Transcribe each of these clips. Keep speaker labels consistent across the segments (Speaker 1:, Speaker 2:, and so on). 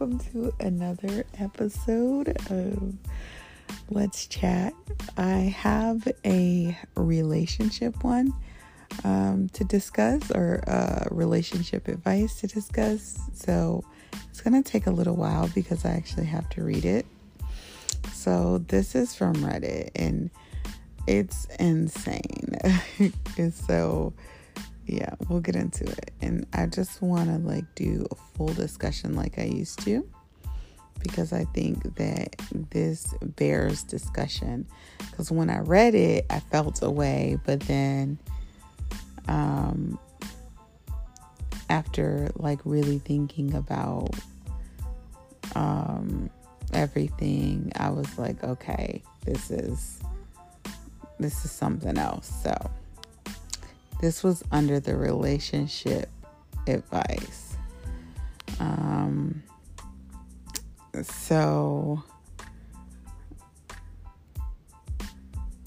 Speaker 1: welcome to another episode of Let's Chat. I have a relationship one um, to discuss or uh, relationship advice to discuss. So it's going to take a little while because I actually have to read it. So this is from Reddit and it's insane. it's so yeah, we'll get into it. And I just want to like do a full discussion like I used to because I think that this bears discussion. Because when I read it, I felt a way, but then um, after like really thinking about um, everything, I was like, okay, this is this is something else. So this was under the relationship advice. Um, so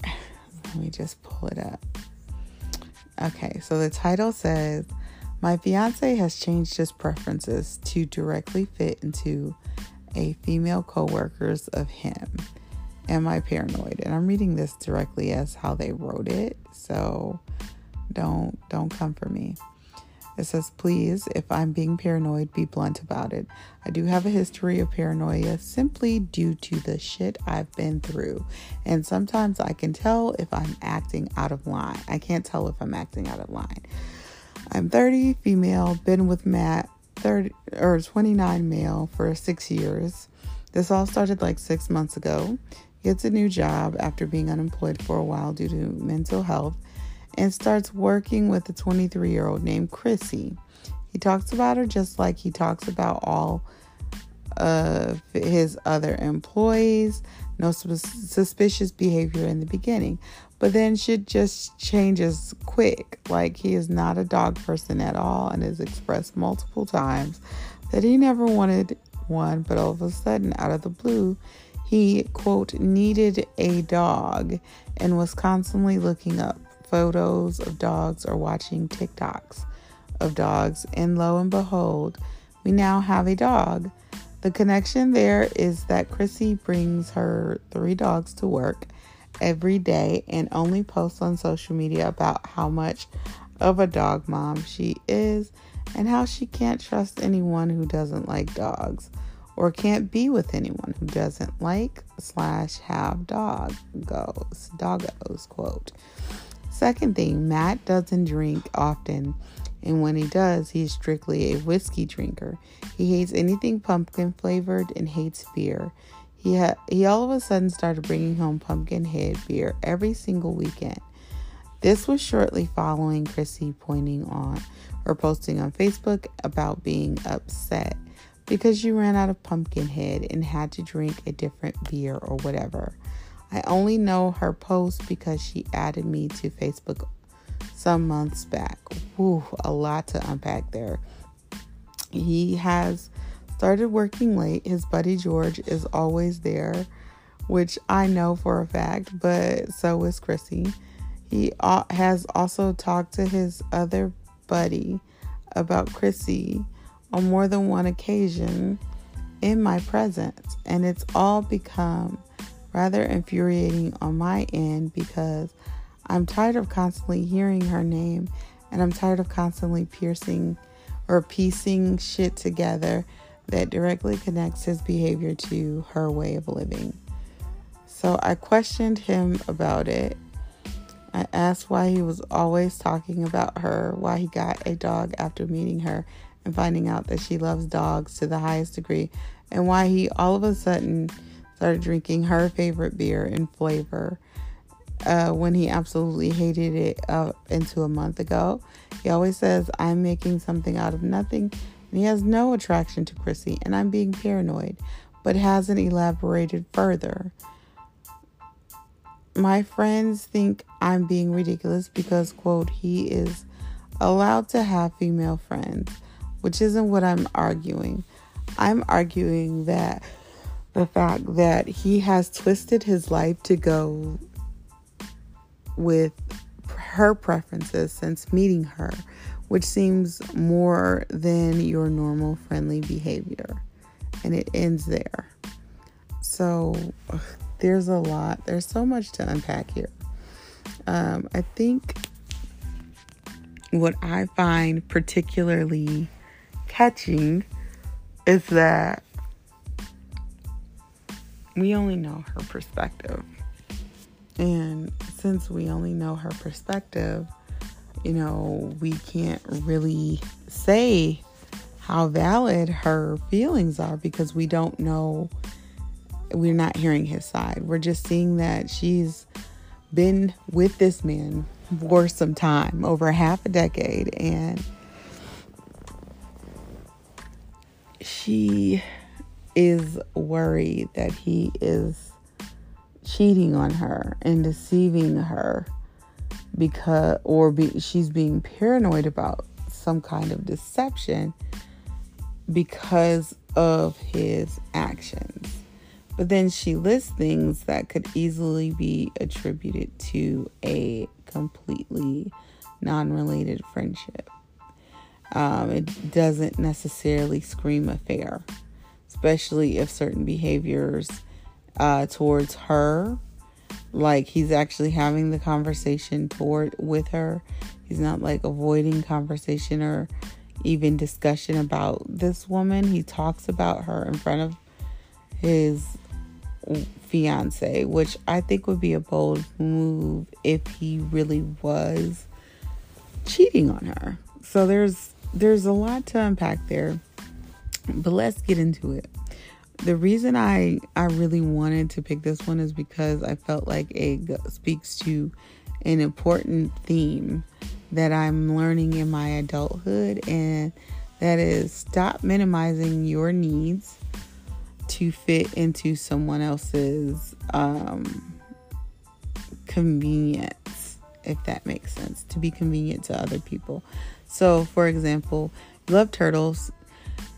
Speaker 1: let me just pull it up. Okay, so the title says My fiance has changed his preferences to directly fit into a female co-workers of him. Am I paranoid? And I'm reading this directly as how they wrote it. So don't don't come for me. It says, please, if I'm being paranoid, be blunt about it. I do have a history of paranoia simply due to the shit I've been through. And sometimes I can tell if I'm acting out of line. I can't tell if I'm acting out of line. I'm 30, female, been with Matt, 30 or 29 male for six years. This all started like six months ago. Gets a new job after being unemployed for a while due to mental health and starts working with a 23 year old named Chrissy. He talks about her just like he talks about all of his other employees. No suspicious behavior in the beginning, but then shit just changes quick. Like he is not a dog person at all and has expressed multiple times that he never wanted one, but all of a sudden, out of the blue, he quote needed a dog and was constantly looking up photos of dogs or watching TikToks of dogs, and lo and behold, we now have a dog. The connection there is that Chrissy brings her three dogs to work every day and only posts on social media about how much of a dog mom she is and how she can't trust anyone who doesn't like dogs or can't be with anyone who doesn't like slash have dog goes doggos quote Second thing, Matt doesn't drink often, and when he does, he's strictly a whiskey drinker. He hates anything pumpkin flavored and hates beer. He ha- he all of a sudden started bringing home Pumpkinhead beer every single weekend. This was shortly following Chrissy pointing on or posting on Facebook about being upset because you ran out of Pumpkinhead and had to drink a different beer or whatever. I only know her post because she added me to Facebook some months back. Whew, a lot to unpack there. He has started working late. His buddy George is always there, which I know for a fact, but so is Chrissy. He has also talked to his other buddy about Chrissy on more than one occasion in my presence, and it's all become rather infuriating on my end because I'm tired of constantly hearing her name and I'm tired of constantly piercing or piecing shit together that directly connects his behavior to her way of living. So I questioned him about it. I asked why he was always talking about her, why he got a dog after meeting her and finding out that she loves dogs to the highest degree, and why he all of a sudden started drinking her favorite beer in flavor uh, when he absolutely hated it up into a month ago. He always says, I'm making something out of nothing, and he has no attraction to Chrissy, and I'm being paranoid, but hasn't elaborated further. My friends think I'm being ridiculous because, quote, he is allowed to have female friends, which isn't what I'm arguing. I'm arguing that the fact that he has twisted his life to go with her preferences since meeting her, which seems more than your normal friendly behavior. and it ends there. So ugh, there's a lot. There's so much to unpack here. Um, I think what I find particularly catching is that we only know her perspective. And since we only know her perspective, you know, we can't really say how valid her feelings are because we don't know, we're not hearing his side. We're just seeing that she's been with this man for some time, over half a decade, and she is worried that he is cheating on her and deceiving her because or be, she's being paranoid about some kind of deception because of his actions. But then she lists things that could easily be attributed to a completely non related friendship. Um, it doesn't necessarily scream affair, especially if certain behaviors uh, towards her, like he's actually having the conversation toward with her. He's not like avoiding conversation or even discussion about this woman. He talks about her in front of his fiance, which I think would be a bold move if he really was cheating on her. So there's there's a lot to unpack there. But let's get into it. The reason I I really wanted to pick this one is because I felt like it speaks to an important theme that I'm learning in my adulthood and that is stop minimizing your needs to fit into someone else's um, convenience, if that makes sense, to be convenient to other people. So, for example, love turtles,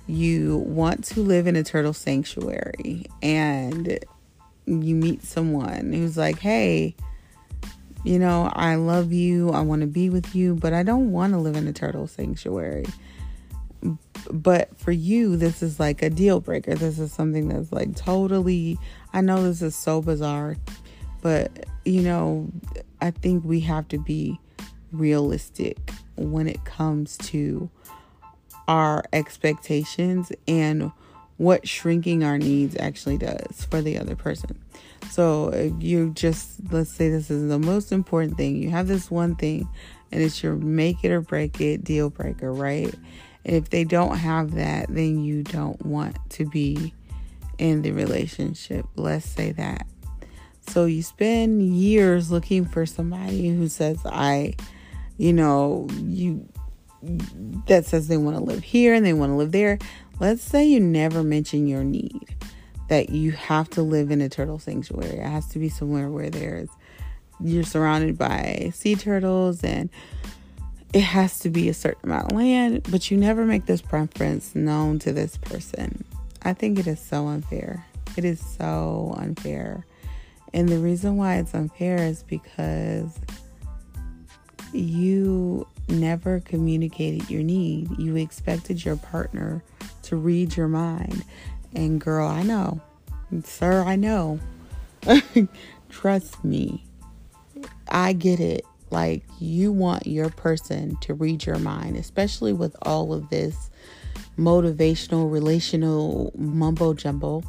Speaker 1: you want to live in a turtle sanctuary, and you meet someone who's like, hey, you know, I love you, I want to be with you, but I don't want to live in a turtle sanctuary. But for you this is like a deal breaker. This is something that's like totally i know this is so bizarre but you know i think we have to be realistic when it comes to our expectations and what shrinking our needs actually does for the other person so if you just let's say this is the most important thing you have this one thing and it's your make it or break it deal breaker right and if they don't have that, then you don't want to be in the relationship. Let's say that. So you spend years looking for somebody who says, I, you know, you that says they want to live here and they want to live there. Let's say you never mention your need that you have to live in a turtle sanctuary. It has to be somewhere where there's you're surrounded by sea turtles and it has to be a certain amount of land, but you never make this preference known to this person. I think it is so unfair. It is so unfair. And the reason why it's unfair is because you never communicated your need. You expected your partner to read your mind. And girl, I know. Sir, I know. Trust me. I get it. Like you want your person to read your mind, especially with all of this motivational, relational mumbo jumbo.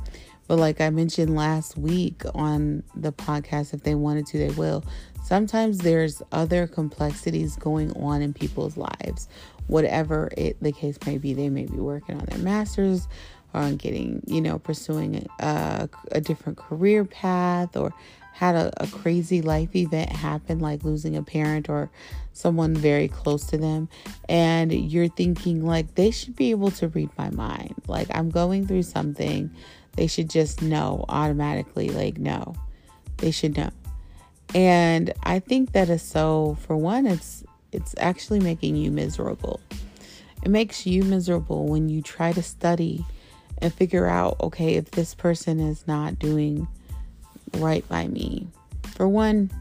Speaker 1: But like I mentioned last week on the podcast, if they wanted to, they will. Sometimes there's other complexities going on in people's lives. Whatever it the case may be, they may be working on their masters or on getting, you know, pursuing a, a different career path or had a, a crazy life event happen, like losing a parent or someone very close to them, and you're thinking, like, they should be able to read my mind. Like, I'm going through something, they should just know automatically, like, no, they should know. And I think that is so, for one, it's it's actually making you miserable. It makes you miserable when you try to study and figure out, okay, if this person is not doing right by me. For one,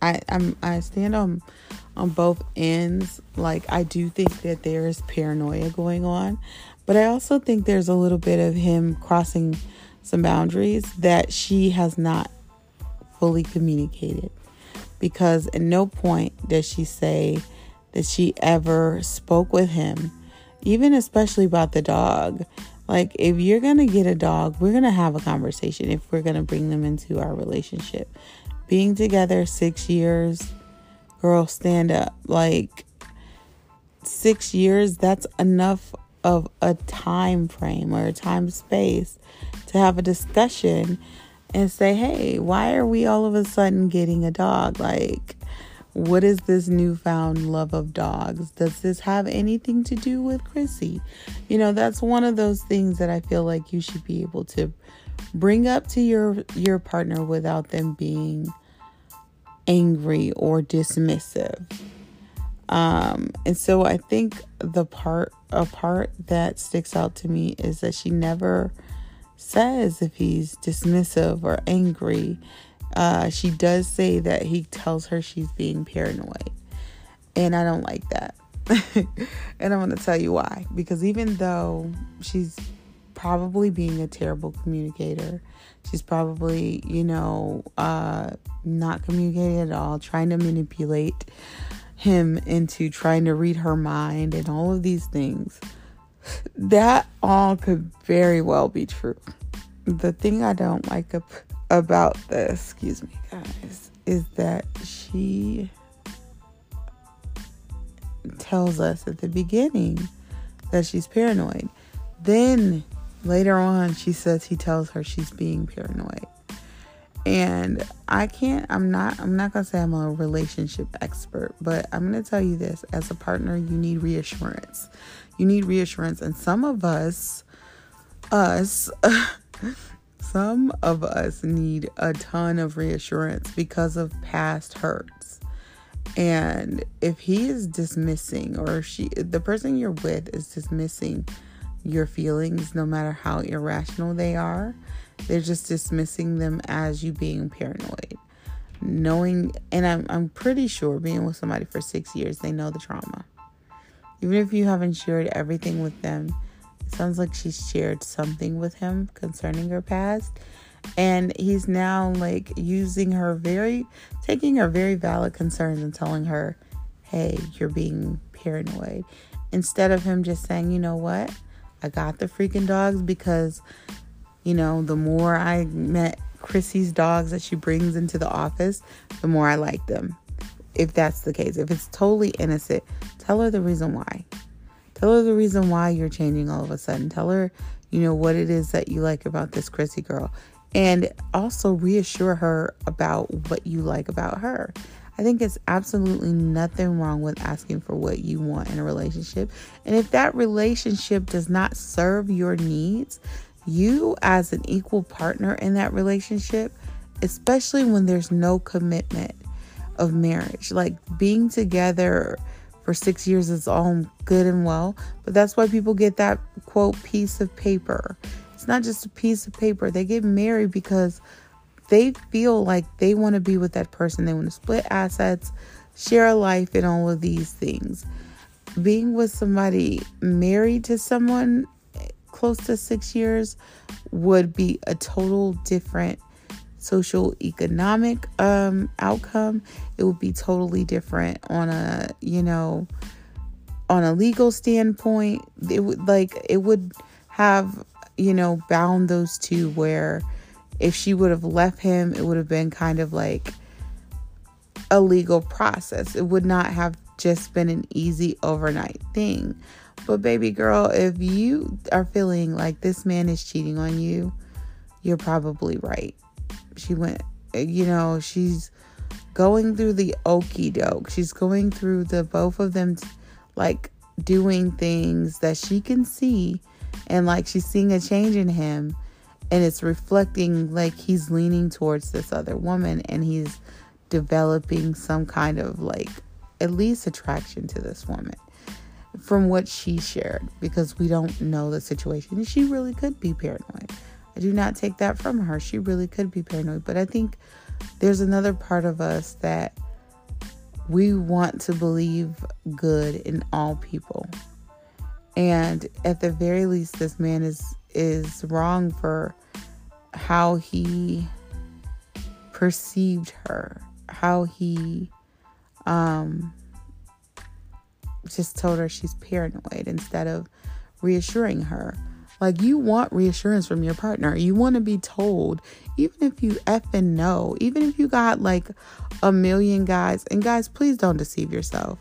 Speaker 1: I I'm I stand on on both ends. Like I do think that there is paranoia going on, But I also think there's a little bit of him crossing some boundaries that she has not fully communicated. Because at no point does she say that she ever spoke with him, even especially about the dog. Like, if you're to get a dog, we're to have a conversation if we're to bring them into our relationship. Being together six years, girl, stand up. Like, six years, that's enough of a time frame or a time space to have a discussion and say, hey, why are we all of a sudden getting a dog? Like, what is this newfound love of dogs? Does this have anything to do with Chrissy? You know, that's one of those things that I feel like you should be able to bring up to your your partner without them being angry or dismissive. Um, and so I think the part a part that sticks out to me is that she never says if he's dismissive or angry. Uh, she does say that he tells her she's being paranoid. And I don't like that. and I'm going to tell you why. Because even though she's probably being a terrible communicator, she's probably, you know, uh, not communicating at all, trying to manipulate him into trying to read her mind and all of these things. That all could very well be true. The thing I don't like about this, excuse me, guys, is that she tells us at the beginning that she's paranoid. Then later on, she says he tells her she's being paranoid. And I can't, I'm not, I'm not gonna say I'm a relationship expert, but I'm gonna tell you this as a partner, you need reassurance. You need reassurance. And some of us, us, some of us need a ton of reassurance because of past hurts. And if he is dismissing, or she, the person you're with is dismissing your feelings, no matter how irrational they are, they're just dismissing them as you being paranoid. Knowing, and I'm, I'm pretty sure being with somebody for six years, they know the trauma. Even if you haven't shared everything with them, it sounds like she's shared something with him concerning her past. And he's now like using her very, taking her very valid concerns and telling her, hey, you're being paranoid. Instead of him just saying, you know what? I got the freaking dogs because you know, the more I met Chrissy's dogs that she brings into the office, the more I like them. If that's the case, if it's totally innocent, tell her the reason why. Tell her the reason why you're changing all of a sudden. Tell her, you know, what it is that you like about this Chrissy girl. And also reassure her about what you like about her. I think it's absolutely nothing wrong with asking for what you want in a relationship. And if that relationship does not serve your needs, you as an equal partner in that relationship, especially when there's no commitment of marriage. Like being together for six years is all good and well, but that's why people get that quote piece of paper. It's not just a piece of paper. They get married because they feel like they want to be with that person. They want to split assets, share a life, and all of these things. Being with somebody married to someone eh, close to six years would be a total different social economic um, outcome. It would be totally different on a, you know, on a legal standpoint. It would like it would have, you know, bound those two where if she would have left him, it would have been kind of like a legal process. It would not have just been an easy overnight thing. But, baby girl, if you are feeling like this man is cheating on you, you're probably right. She went, you know, she's going through the okey doke. She's going through the both of them, like doing things that she can see, and like she's seeing a change in him, and it's reflecting like he's leaning towards this other woman and he's developing some kind of like at least attraction to this woman from what she shared because we don't know the situation. She really could be paranoid. I do not take that from her. She really could be paranoid. But I think there's another part of us that we want to believe good in all people. And at the very least, this man is is wrong for how he perceived her, how he um just told her she's paranoid instead of reassuring her. Like you want reassurance from your partner. You want to be told, even if you effing know, even if you got like a million guys, and guys, please don't deceive yourself.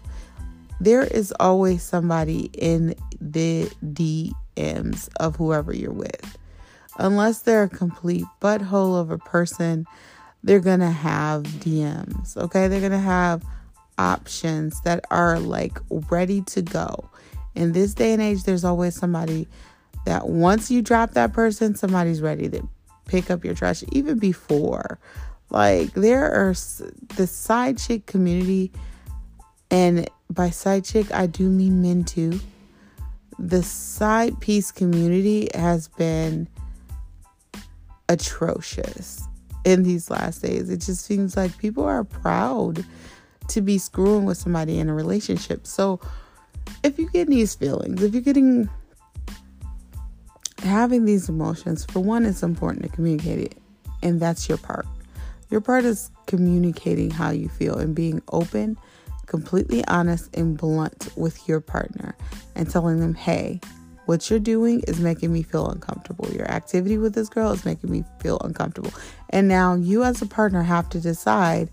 Speaker 1: There is always somebody in the DMs of whoever you're with. Unless they're a complete butthole of a person, they're gonna have DMs. Okay, they're gonna have options that are like ready to go. In this day and age, there's always somebody that once you drop that person, somebody's ready to pick up your trash even before. Like there are the side chick community, and by side chick I do mean men too. The side piece community has been atrocious in these last days. It just seems like people are proud to be screwing with somebody in a relationship. So if you get these feelings, if you're getting having these emotions, for one, it's important to communicate it, and that's your part. Your part is communicating how you feel and being open, completely honest, and blunt with your partner and telling them, hey, what you're doing is making me feel uncomfortable. Your activity with this girl is making me feel uncomfortable. And now you, as a partner, have to decide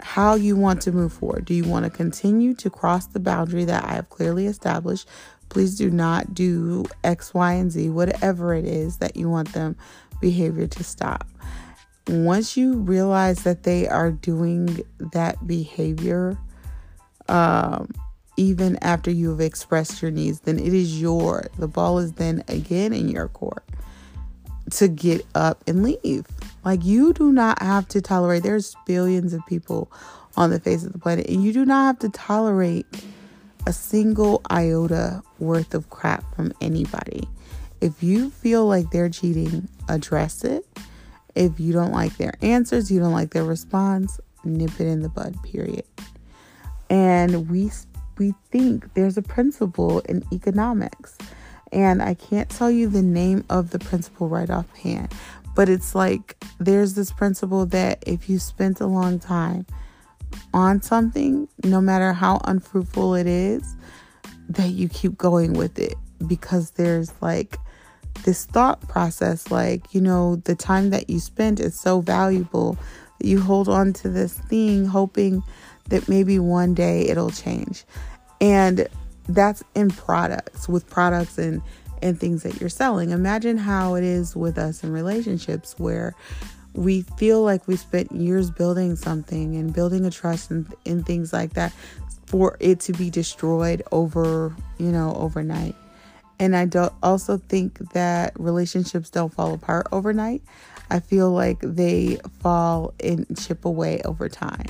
Speaker 1: how you want to move forward. Do you want to continue to cross the boundary that I have clearly established? Please do not do X, Y, and Z, whatever it is that you want them behavior to stop. Once you realize that they are doing that behavior, um, even after you have expressed your needs, then it is your, the ball is then again in your court to get up and leave. Like you do not have to tolerate, there's billions of people on the face of the planet, and you do not have to tolerate a single iota worth of crap from anybody. If you feel like they're cheating, address it. If you don't like their answers, you don't like their response, nip it in the bud, period. And we we think there's a principle in economics. And I can't tell you the name of the principle right offhand, but it's like there's this principle that if you spent a long time on something, no matter how unfruitful it is, that you keep going with it because there's like this thought process like, you know, the time that you spent is so valuable that you hold on to this thing hoping that maybe one day it'll change. And that's in products, with products and and things that you're selling. Imagine how it is with us in relationships where we feel like we spent years building something and building a trust and, things like that for it to be destroyed over, you know, overnight. And I don't also think that relationships don't fall apart overnight. I feel like they fall and chip away over time.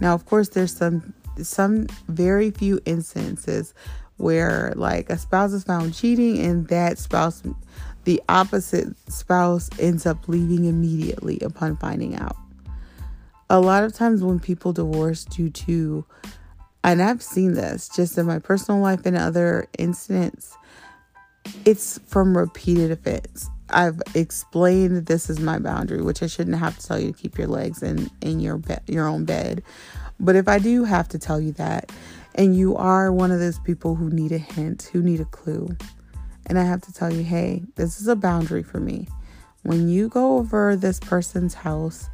Speaker 1: Now, of course, there's some some very few instances where like a spouse is found cheating and that spouse the opposite spouse ends up leaving immediately upon finding out. A lot of times when people divorce due to and I've seen this just in my personal life and other incidents, it's from repeated offense. I've explained this is my boundary, which I shouldn't have to tell you to keep your legs in in your bed, your own bed. But if I do have to tell you that, and you are one of those people who need a hint, who need a clue, and I have to tell you, hey, this is a boundary for me. When you go over this person's house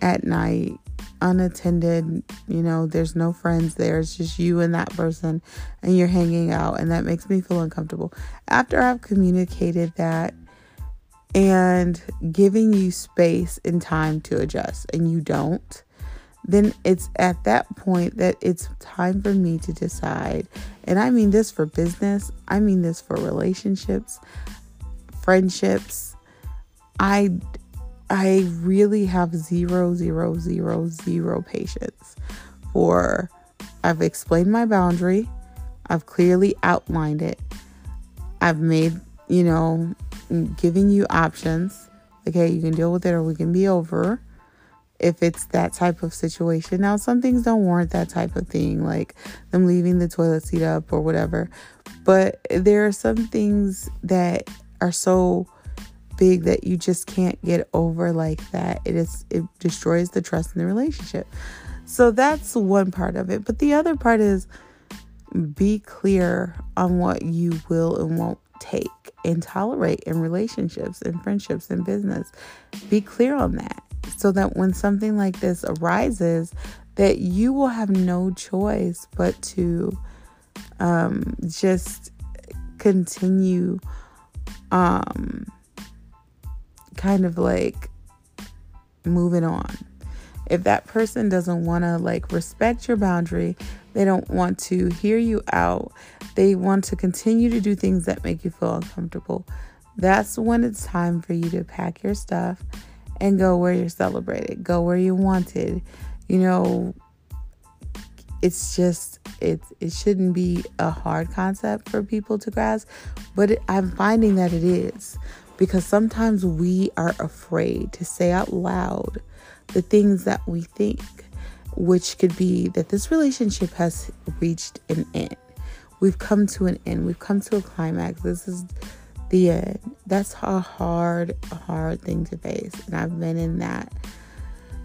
Speaker 1: at night, unattended, you know, there's no friends there, it's just you and that person, and you're hanging out, and that makes me feel uncomfortable. After I've communicated that and giving you space and time to adjust, and you don't, then it's at that point that it's time for me to decide. And I mean this for business, I mean this for relationships, friendships. I I really have zero, zero, zero, zero patience for I've explained my boundary. I've clearly outlined it. I've made, you know, giving you options. Okay, you can deal with it or we can be over if it's that type of situation. Now, some things don't warrant that type of thing, like them leaving the toilet seat up or whatever. But there are some things that are so big that you just can't get over like that. It is it destroys the trust in the relationship. So that's one part of it. But the other part is be clear on what you will and won't take and tolerate in relationships and friendships and business. Be clear on that so that when something like this arises that you will have no choice but to um, just continue um, kind of like moving on. If that person doesn't want to like respect your boundary, they don't want to hear you out, they want to continue to do things that make you feel uncomfortable, that's when it's time for you to pack your stuff and go where you're celebrated, go where you're wanted. You know, it's just it it shouldn't be a hard concept for people to grasp, but it, I'm finding that it is because sometimes we are afraid to say out loud the things that we think, which could be that this relationship has reached an end. We've come to an end. We've come to a climax. This is the end. That's a hard, hard thing to face. And I've been in that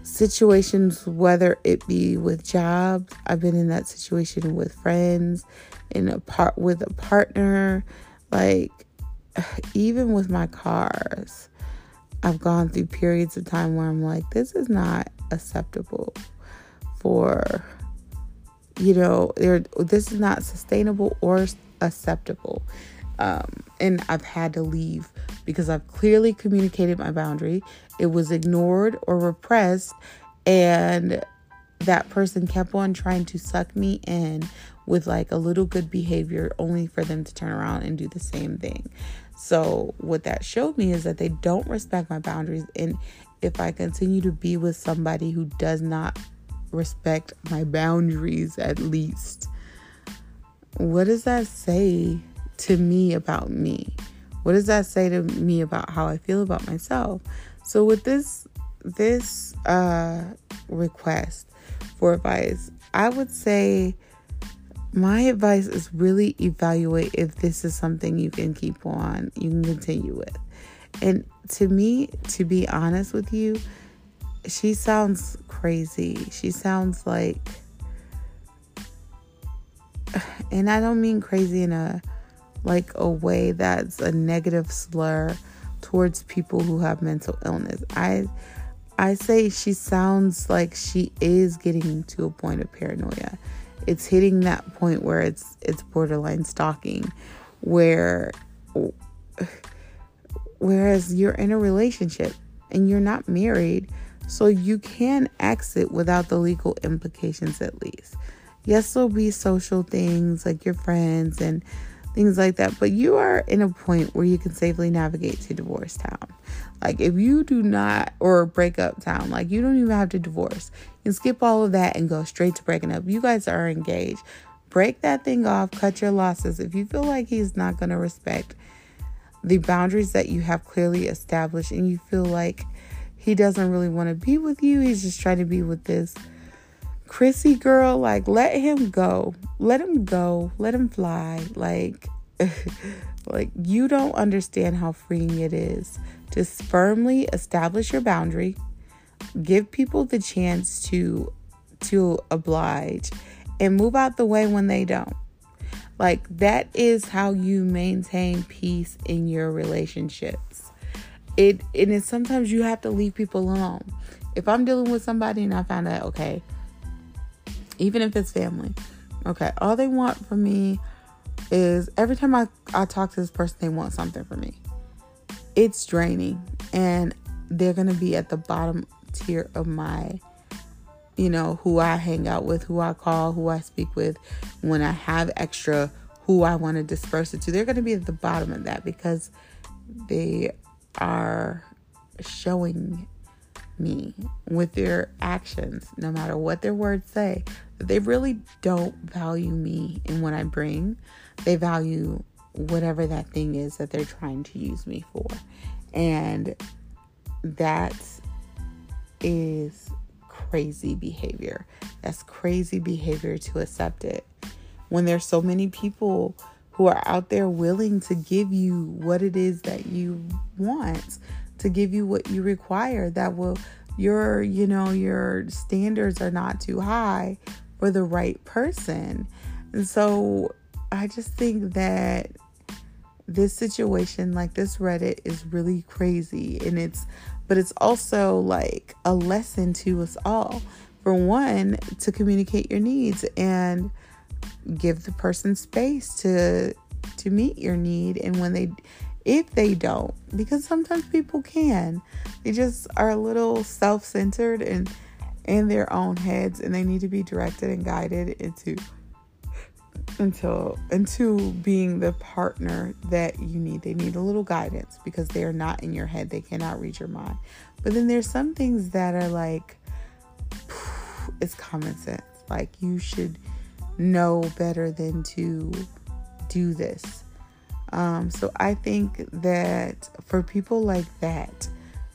Speaker 1: situations, whether it be with jobs, I've been in that situation with friends, in a part with a partner, like even with my cars. I've gone through periods of time where I'm like, this is not acceptable for, you know. This is not sustainable or acceptable. Um, and I've had to leave because I've clearly communicated my boundary. It was ignored or repressed, and that person kept on trying to suck me in with like a little good behavior only for them to turn around and do the same thing. So, what that showed me is that they don't respect my boundaries. And if I continue to be with somebody who does not respect my boundaries, at least, what does that say to me about me? What does that say to me about how I feel about myself? So with this this uh request for advice, I would say my advice is really evaluate if this is something you can keep on, you can continue with. And to me, to be honest with you, she sounds crazy. She sounds like and I don't mean crazy in a like a way that's a negative slur towards people who have mental illness. I I say she sounds like she is getting to a point of paranoia. It's hitting that point where it's it's borderline stalking where whereas you're in a relationship and you're not married, so you can exit without the legal implications at least. Yes, there'll be social things like your friends and things like that. But you are in a point where you can safely navigate to divorce town. Like if you do not or break up town, like you don't even have to divorce. You can skip all of that and go straight to breaking up. You guys are engaged. Break that thing off, cut your losses. If you feel like he's not going to respect the boundaries that you have clearly established and you feel like he doesn't really want to be with you, he's just trying to be with this Chrissy girl, like let him go. Let him go. Let him fly. Like like you don't understand how freeing it is to firmly establish your boundary, give people the chance to to oblige and move out the way when they don't. Like that is how you maintain peace in your relationships. It and it's sometimes you have to leave people alone. If I'm dealing with somebody and I find out, okay, even if it's family. Okay, all they want from me is every time I, I talk to this person, they want something from me. It's draining, and they're gonna be at the bottom tier of my, you know, who I hang out with, who I call, who I speak with. When I have extra, who I want to disperse it to, they're gonna be at the bottom of that because they are showing me with their actions, no matter what their words say, they really don't value me and what I bring. They value whatever that thing is that they're trying to use me for. And that is crazy behavior. That's crazy behavior to accept it. When there's so many people who are out there willing to give you what it is that you want, to give you what you require, that will your, you know, your standards are not too high for the right person. And so I just think that this situation, like this Reddit, is really crazy. And it's, but it's also like a lesson to us all. For one, to communicate your needs and give the person space to to meet your need and when they if they don't because sometimes people can they just are a little self-centered and in their own heads and they need to be directed and guided into until into being the partner that you need. They need a little guidance because they are not in your head. They cannot read your mind. But then there's some things that are like it's common sense. Like you should know better than to do this. Um, so I think that for people like that,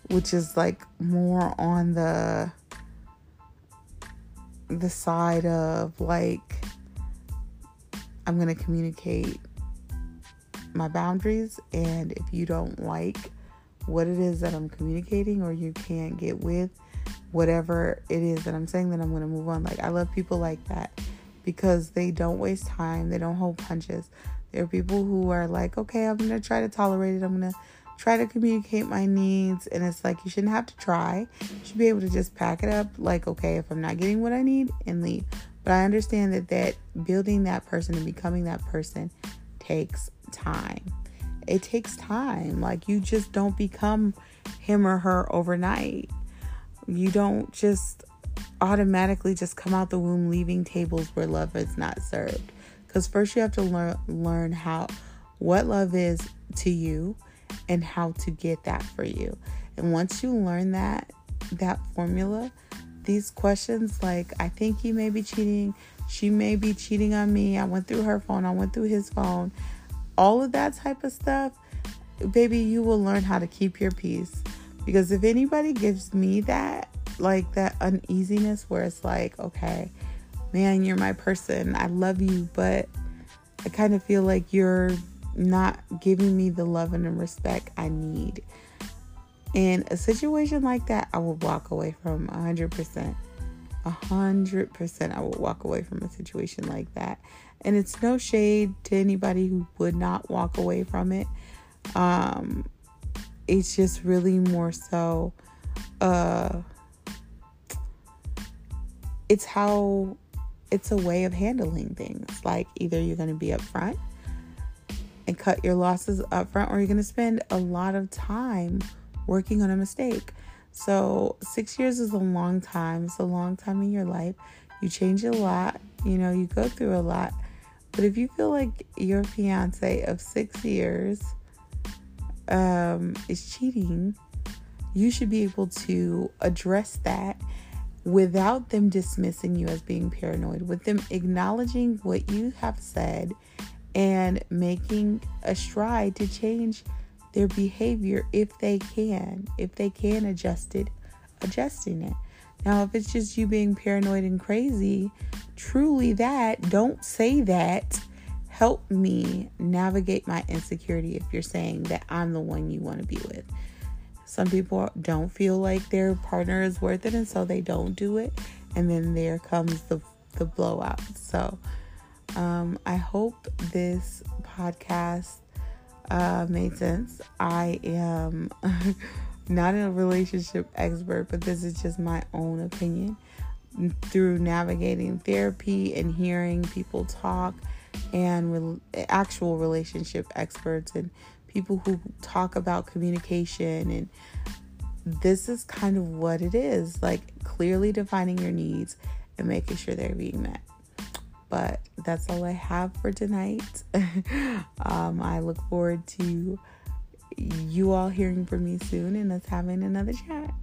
Speaker 1: which is like more on the the side of like I'm going to communicate my boundaries. And if you don't like what it is that I'm communicating or you can't get with whatever it is that I'm saying, then I'm going to move on. Like, I love people like that because they don't waste time, they don't hold punches. There are people who are like, okay, I'm going to try to tolerate it. I'm going to try to communicate my needs. And it's like, you shouldn't have to try. You should be able to just pack it up. Like, okay, if I'm not getting what I need, and leave. But I understand that that building that person and becoming that person takes time. It takes time. Like you just don't become him or her overnight. You don't just automatically just come out the womb leaving tables where love is not served. Cuz first you have to learn learn how what love is to you and how to get that for you. And once you learn that that formula, these questions like, I think he may be cheating. She may be cheating on me. I went through her phone. I went through his phone. All of that type of stuff, baby, you will learn how to keep your peace. Because if anybody gives me that, like that uneasiness where it's like, okay, man, you're my person. I love you, but I kind of feel like you're not giving me the love and the respect I need. In a situation like that, I would walk away from 100%. 100% I would walk away from a situation like that. And it's no shade to anybody who would not walk away from it. Um, it's just really more so uh, it's how it's a way of handling things. Like either you're going to be upfront and cut your losses up front, or you're going to spend a lot of time working on a mistake. So, six years is a long time. It's a long time in your life. You change a lot, you know, you go through a lot. But if you feel like your fiance of six years um, is cheating, you should be able to address that without them dismissing you as being paranoid, with them acknowledging what you have said and making a stride to change their behavior if they can, if they can adjust it, adjusting it. Now, if it's just you being paranoid and crazy, truly that, don't say that. Help me navigate my insecurity if you're saying that I'm the one you want to be with. Some people don't feel like their partner is worth it, and so they don't do it. And then there comes the, the blowout. So, um, I hope this podcast uh, made sense. I am not a relationship expert, but this is just my own opinion through navigating therapy and hearing people talk and re- actual relationship experts and people who talk about communication and this is kind of what it is like clearly defining your needs and making sure they're being met but that's all I have for tonight. um, I look forward to you all hearing from me soon and us having another chat.